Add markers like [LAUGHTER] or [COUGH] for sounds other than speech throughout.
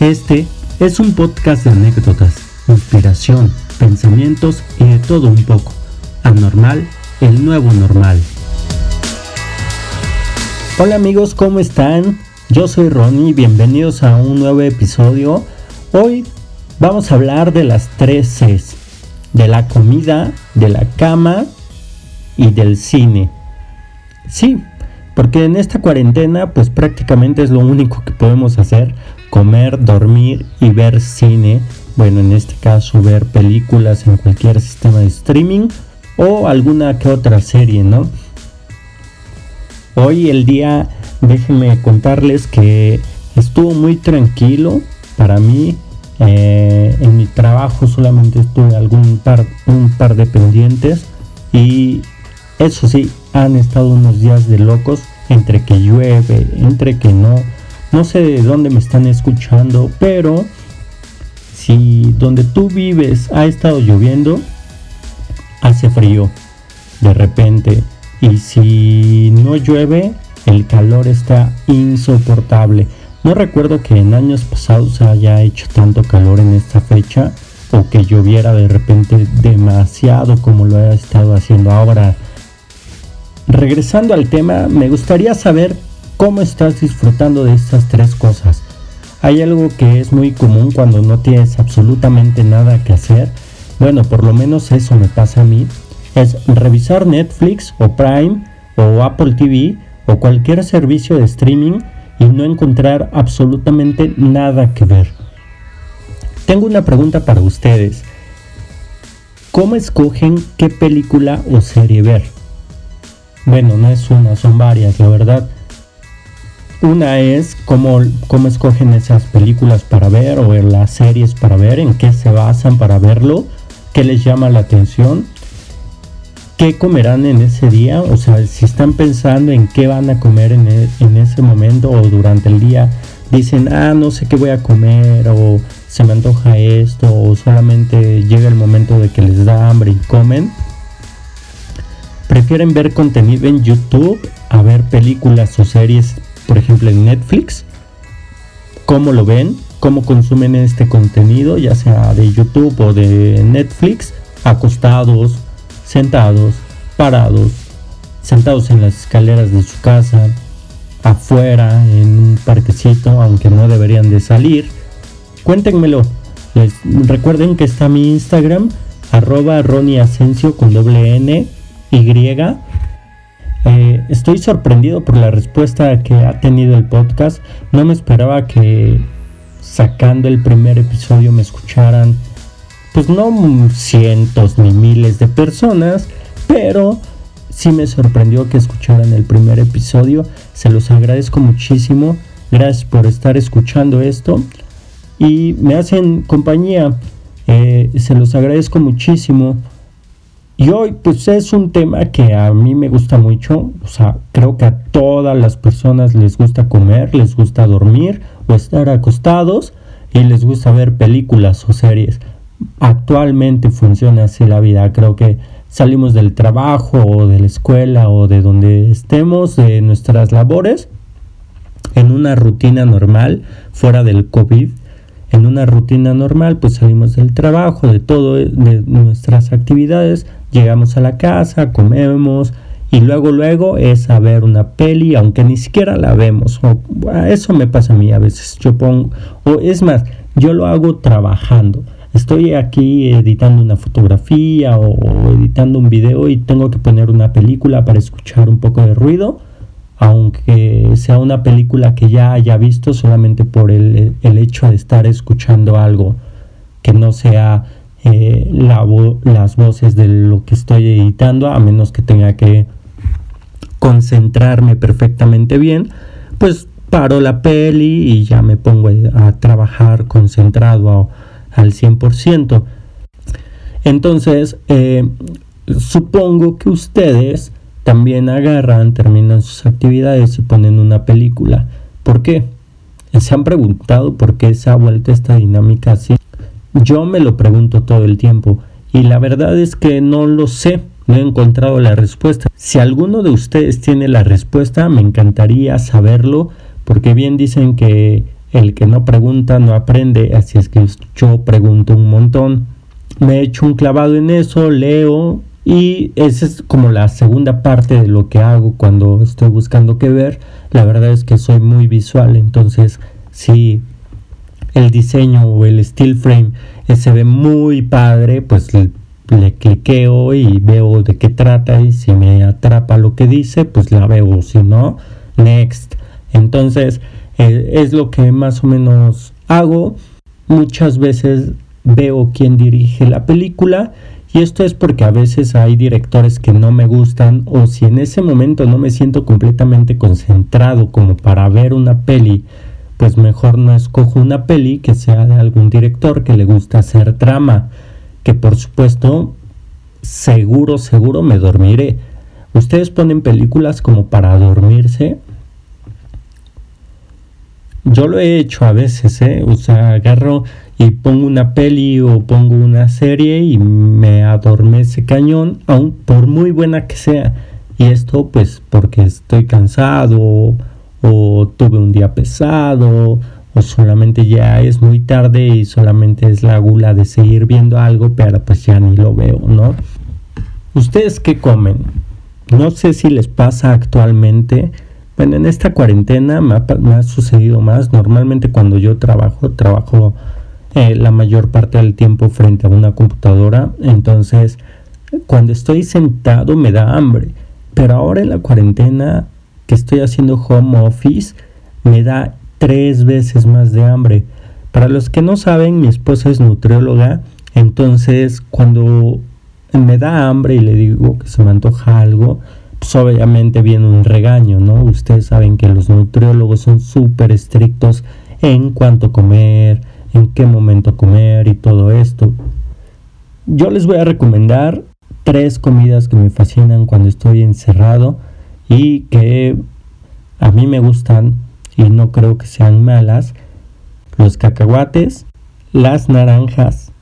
Este es un podcast de anécdotas, inspiración, pensamientos y de todo un poco. Anormal, el nuevo normal. Hola amigos, ¿cómo están? Yo soy Ronnie, bienvenidos a un nuevo episodio. Hoy vamos a hablar de las tres Cs, de la comida, de la cama y del cine. Sí, porque en esta cuarentena pues prácticamente es lo único que podemos hacer, comer, dormir y ver cine. Bueno, en este caso ver películas en cualquier sistema de streaming o alguna que otra serie, ¿no? Hoy el día, déjenme contarles que estuvo muy tranquilo para mí. Eh, en mi trabajo solamente estuve algún par, un par de pendientes y eso sí, han estado unos días de locos entre que llueve, entre que no. No sé de dónde me están escuchando, pero si donde tú vives ha estado lloviendo, hace frío de repente. Y si no llueve, el calor está insoportable. No recuerdo que en años pasados haya hecho tanto calor en esta fecha o que lloviera de repente demasiado como lo ha estado haciendo ahora regresando al tema, me gustaría saber cómo estás disfrutando de estas tres cosas. Hay algo que es muy común cuando no tienes absolutamente nada que hacer. Bueno, por lo menos eso me pasa a mí. Es revisar Netflix o Prime o Apple TV o cualquier servicio de streaming y no encontrar absolutamente nada que ver. Tengo una pregunta para ustedes. ¿Cómo escogen qué película o serie ver? Bueno, no es una, son varias, la verdad. Una es cómo, cómo escogen esas películas para ver o las series para ver, en qué se basan para verlo, qué les llama la atención, qué comerán en ese día, o sea, si están pensando en qué van a comer en, e, en ese momento o durante el día, dicen, ah, no sé qué voy a comer o se me antoja esto o solamente llega el momento de que les da hambre y comen. Prefieren ver contenido en YouTube a ver películas o series, por ejemplo en Netflix. ¿Cómo lo ven? ¿Cómo consumen este contenido, ya sea de YouTube o de Netflix? Acostados, sentados, parados, sentados en las escaleras de su casa, afuera, en un parquecito, aunque no deberían de salir. Cuéntenmelo. Les, recuerden que está mi Instagram, arroba Ronnie con doble N y. Eh, estoy sorprendido por la respuesta que ha tenido el podcast. No me esperaba que sacando el primer episodio me escucharan, pues no cientos ni miles de personas, pero sí me sorprendió que escucharan el primer episodio. Se los agradezco muchísimo. Gracias por estar escuchando esto y me hacen compañía. Eh, se los agradezco muchísimo. Y hoy pues es un tema que a mí me gusta mucho, o sea, creo que a todas las personas les gusta comer, les gusta dormir o estar acostados y les gusta ver películas o series. Actualmente funciona así la vida, creo que salimos del trabajo o de la escuela o de donde estemos, de nuestras labores, en una rutina normal, fuera del COVID en una rutina normal, pues salimos del trabajo, de todo, de nuestras actividades, llegamos a la casa, comemos y luego luego es a ver una peli, aunque ni siquiera la vemos. O, eso me pasa a mí a veces. Yo pongo, o es más, yo lo hago trabajando. Estoy aquí editando una fotografía o, editando un video y tengo que poner una película para escuchar un poco de ruido aunque sea una película que ya haya visto solamente por el, hecho de estar escuchando algo que no sea eh, las voces de lo que estoy editando, a menos que tenga que concentrarme perfectamente bien, pues paro la peli y ya me pongo a trabajar concentrado al 100%. Entonces, eh, supongo que ustedes también agarran, terminan sus actividades y ponen una película. ¿Por qué? ¿Se han preguntado por qué se ha vuelto esta dinámica así? Yo me lo pregunto todo el tiempo y la verdad es que no lo sé, no he encontrado la respuesta. Si alguno de ustedes tiene la respuesta, me encantaría saberlo porque bien dicen que el que no pregunta no aprende, así es que yo pregunto un montón. Me he hecho un clavado en eso, leo y esa es como la segunda parte de lo que hago cuando estoy buscando qué ver. La verdad es que soy muy visual, entonces si el diseño o el steel frame se ve muy padre, pues le, le, cliqueo y veo de qué trata y si me atrapa lo que dice, pues la veo, si no, next. Entonces, eh, es lo que más o menos hago. Muchas veces veo quién dirige la película y esto es porque a veces hay directores que no me gustan o si en ese momento no me siento completamente concentrado como para ver una peli, pues mejor no escojo una peli que sea de algún director que le gusta hacer trama, que por supuesto seguro, seguro me dormiré. Ustedes ponen películas como para dormirse yo lo he hecho a veces, ¿eh? O sea, agarro y pongo una peli o pongo una serie y me adormece cañón, aun por muy buena que sea. Y esto pues porque estoy cansado o tuve un día pesado o solamente ya es muy tarde y solamente es la gula de seguir viendo algo, pero pues ya ni lo veo, ¿no? ¿Ustedes qué comen? No sé si les pasa actualmente bueno, en esta cuarentena me ha, sucedido más. Normalmente cuando yo trabajo, trabajo eh, la mayor parte del tiempo frente a una computadora. Entonces, cuando estoy sentado me da hambre. Pero ahora en la cuarentena que estoy haciendo home office, me da tres veces más de hambre. Para los que no saben, mi esposa es nutrióloga. Entonces, cuando me da hambre y le digo que se me antoja algo, pues obviamente viene un regaño, ¿no? Ustedes saben que los nutriólogos son súper estrictos en cuanto comer, en qué momento comer y todo esto. Yo les voy a recomendar tres comidas que me fascinan cuando estoy encerrado y que a mí me gustan y no creo que sean malas. Los cacahuates, las naranjas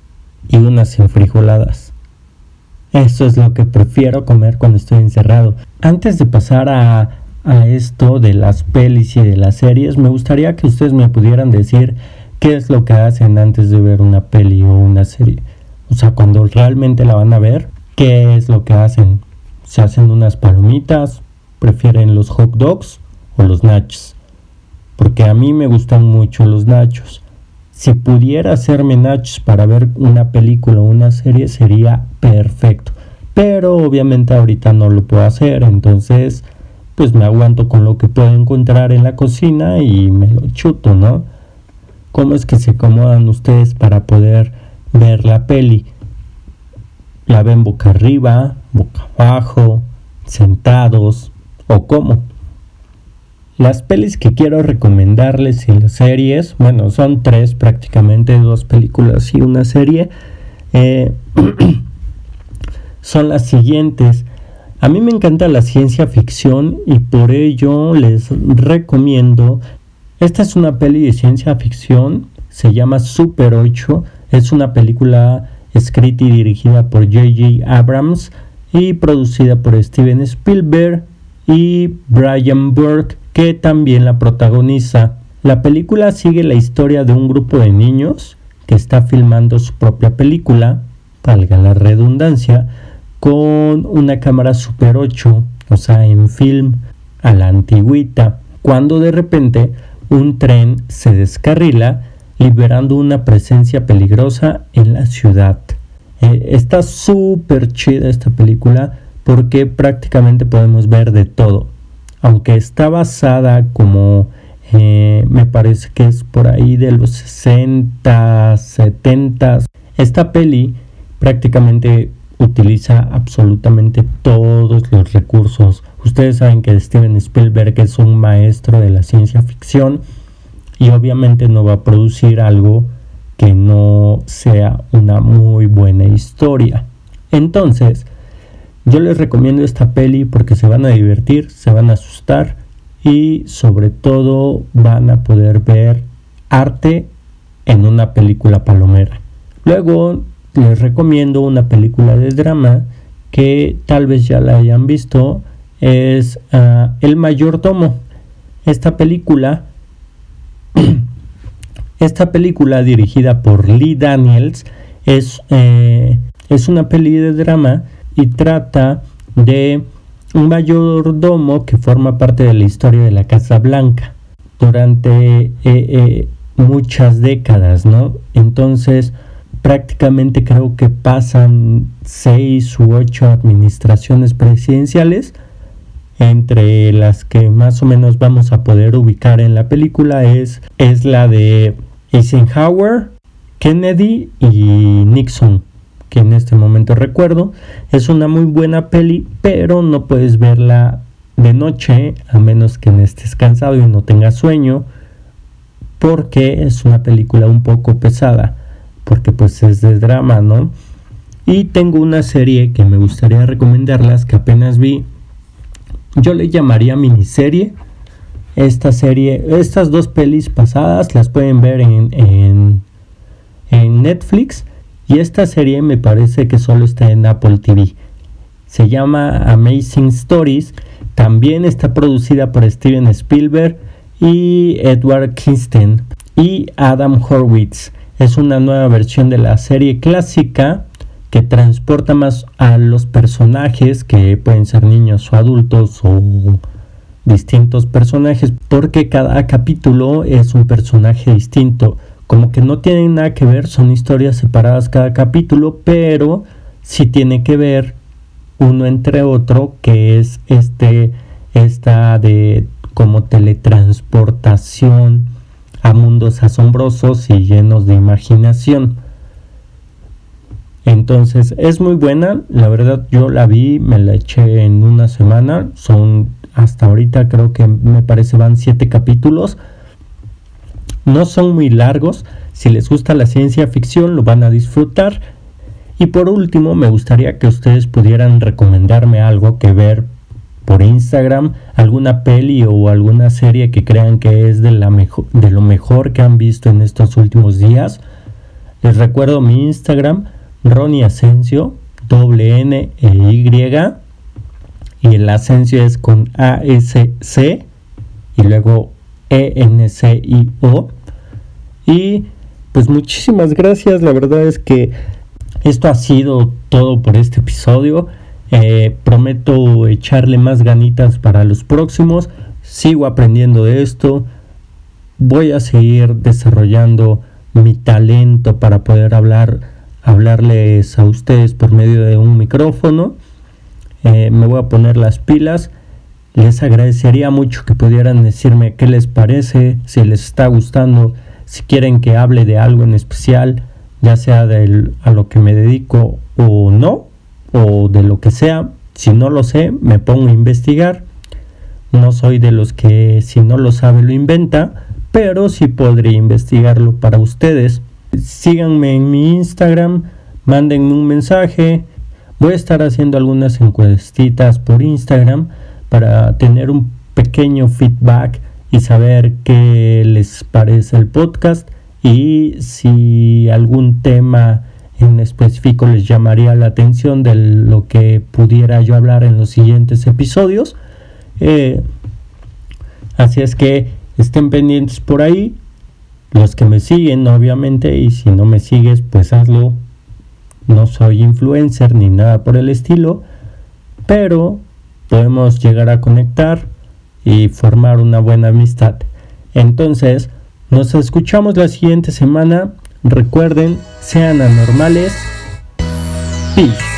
y unas enfrijoladas. Eso es lo que prefiero comer cuando estoy encerrado. Antes de pasar a, esto de las pelis y de las series, me gustaría que ustedes me pudieran decir qué es lo que hacen antes de ver una peli o una serie. O sea, cuando realmente la van a ver, ¿qué es lo que hacen? ¿Se hacen unas palomitas? ¿Prefieren los hot dogs o los nachos? Porque a mí me gustan mucho los nachos. Si pudiera hacerme nachos para ver una película o una serie sería perfecto. Pero obviamente ahorita no lo puedo hacer, entonces pues me aguanto con lo que puedo encontrar en la cocina y me lo chuto, ¿no? ¿Cómo es que se acomodan ustedes para poder ver la peli? ¿La ven boca arriba, boca abajo, sentados o cómo? Las pelis que quiero recomendarles y las series, bueno, son tres prácticamente, dos películas y una serie, eh, [CLEARS THROAT] son las siguientes. A mí me encanta la ciencia ficción y por ello les recomiendo, esta es una peli de ciencia ficción, se llama Super 8, es una película escrita y dirigida por J.J. Abrams y producida por Steven Spielberg y Brian Burke que también la protagoniza. La película sigue la historia de un grupo de niños que está filmando su propia película, valga la redundancia, con una cámara Super 8, o sea, en film a la antigüita, cuando de repente un tren se descarrila liberando una presencia peligrosa en la ciudad. Eh, está súper chida esta película porque prácticamente podemos ver de todo aunque está basada como eh, me parece que es por ahí de los 60, 70. Esta peli prácticamente utiliza absolutamente todos los recursos. Ustedes saben que Steven Spielberg es un maestro de la ciencia ficción y obviamente no va a producir algo que no sea una muy buena historia. Entonces, yo les recomiendo esta peli porque se van a divertir, se van a asustar y sobre todo van a poder ver arte en una película palomera. Luego les recomiendo una película de drama que tal vez ya la hayan visto, es uh, El Mayordomo. Esta película [CLEARS THROAT] Esta película dirigida por Lee Daniels es, eh, es una peli de drama y trata de un mayordomo que forma parte de la historia de la Casa Blanca durante eh, eh, muchas décadas, ¿no? Entonces, prácticamente creo que pasan seis u ocho administraciones presidenciales, entre las que más o menos vamos a poder ubicar en la película es, es la de Eisenhower, Kennedy y Nixon que en este momento recuerdo. Es una muy buena peli, pero no puedes verla de noche a menos que estés cansado y no tengas sueño, porque es una película un poco pesada, porque pues es de drama, ¿no? Y tengo una serie que me gustaría recomendarlas que apenas vi. Yo le llamaría miniserie. Esta serie, estas dos pelis pasadas las pueden ver en, en, en Netflix y esta serie me parece que solo está en Apple TV. Se llama Amazing Stories. También está producida por Steven Spielberg y Edward Kingston y Adam Horwitz. Es una nueva versión de la serie clásica que transporta más a los personajes que pueden ser niños o adultos o distintos personajes porque cada capítulo es un personaje distinto como que no tienen nada que ver, son historias separadas cada capítulo, pero sí tiene que ver uno entre otro, que es este, esta de como teletransportación a mundos asombrosos y llenos de imaginación. Entonces es muy buena, la verdad yo la vi, me la eché en una semana, son hasta ahorita creo que me parece van siete capítulos no son muy largos, si les gusta la ciencia ficción lo van a disfrutar. Y por último, me gustaría que ustedes pudieran recomendarme algo que ver por Instagram, alguna peli o alguna serie que crean que es de, la de lo mejor que han visto en estos últimos días. Les recuerdo mi Instagram, Ronnie Asensio, doble N e Y. Y el Asensio es con A S C y luego e-N-C-I-O. Y pues muchísimas gracias, la verdad es que esto ha sido todo por este episodio. Eh, prometo echarle más ganitas para los próximos. Sigo aprendiendo de esto. Voy a seguir desarrollando mi talento para poder hablar, hablarles a ustedes por medio de un micrófono. Eh, me voy a poner las pilas. Les agradecería mucho que pudieran decirme qué les parece, si les está gustando, si quieren que hable de algo en especial, ya sea de a lo que me dedico o no, o de lo que sea. Si no lo sé, me pongo a investigar. No soy de los que si no lo sabe lo inventa, pero sí podría investigarlo para ustedes. Síganme en mi Instagram, mándenme un mensaje. Voy a estar haciendo algunas encuestitas por Instagram para tener un pequeño feedback y saber qué les parece el podcast y si algún tema en específico les llamaría la atención de lo que pudiera yo hablar en los siguientes episodios. Eh, así es que estén pendientes por ahí. Los que me siguen, obviamente, y si no me sigues, pues hazlo. No soy influencer ni nada por el estilo, pero podemos llegar a conectar y formar una buena amistad. Entonces, nos escuchamos la siguiente semana. Recuerden, sean anormales. Peace.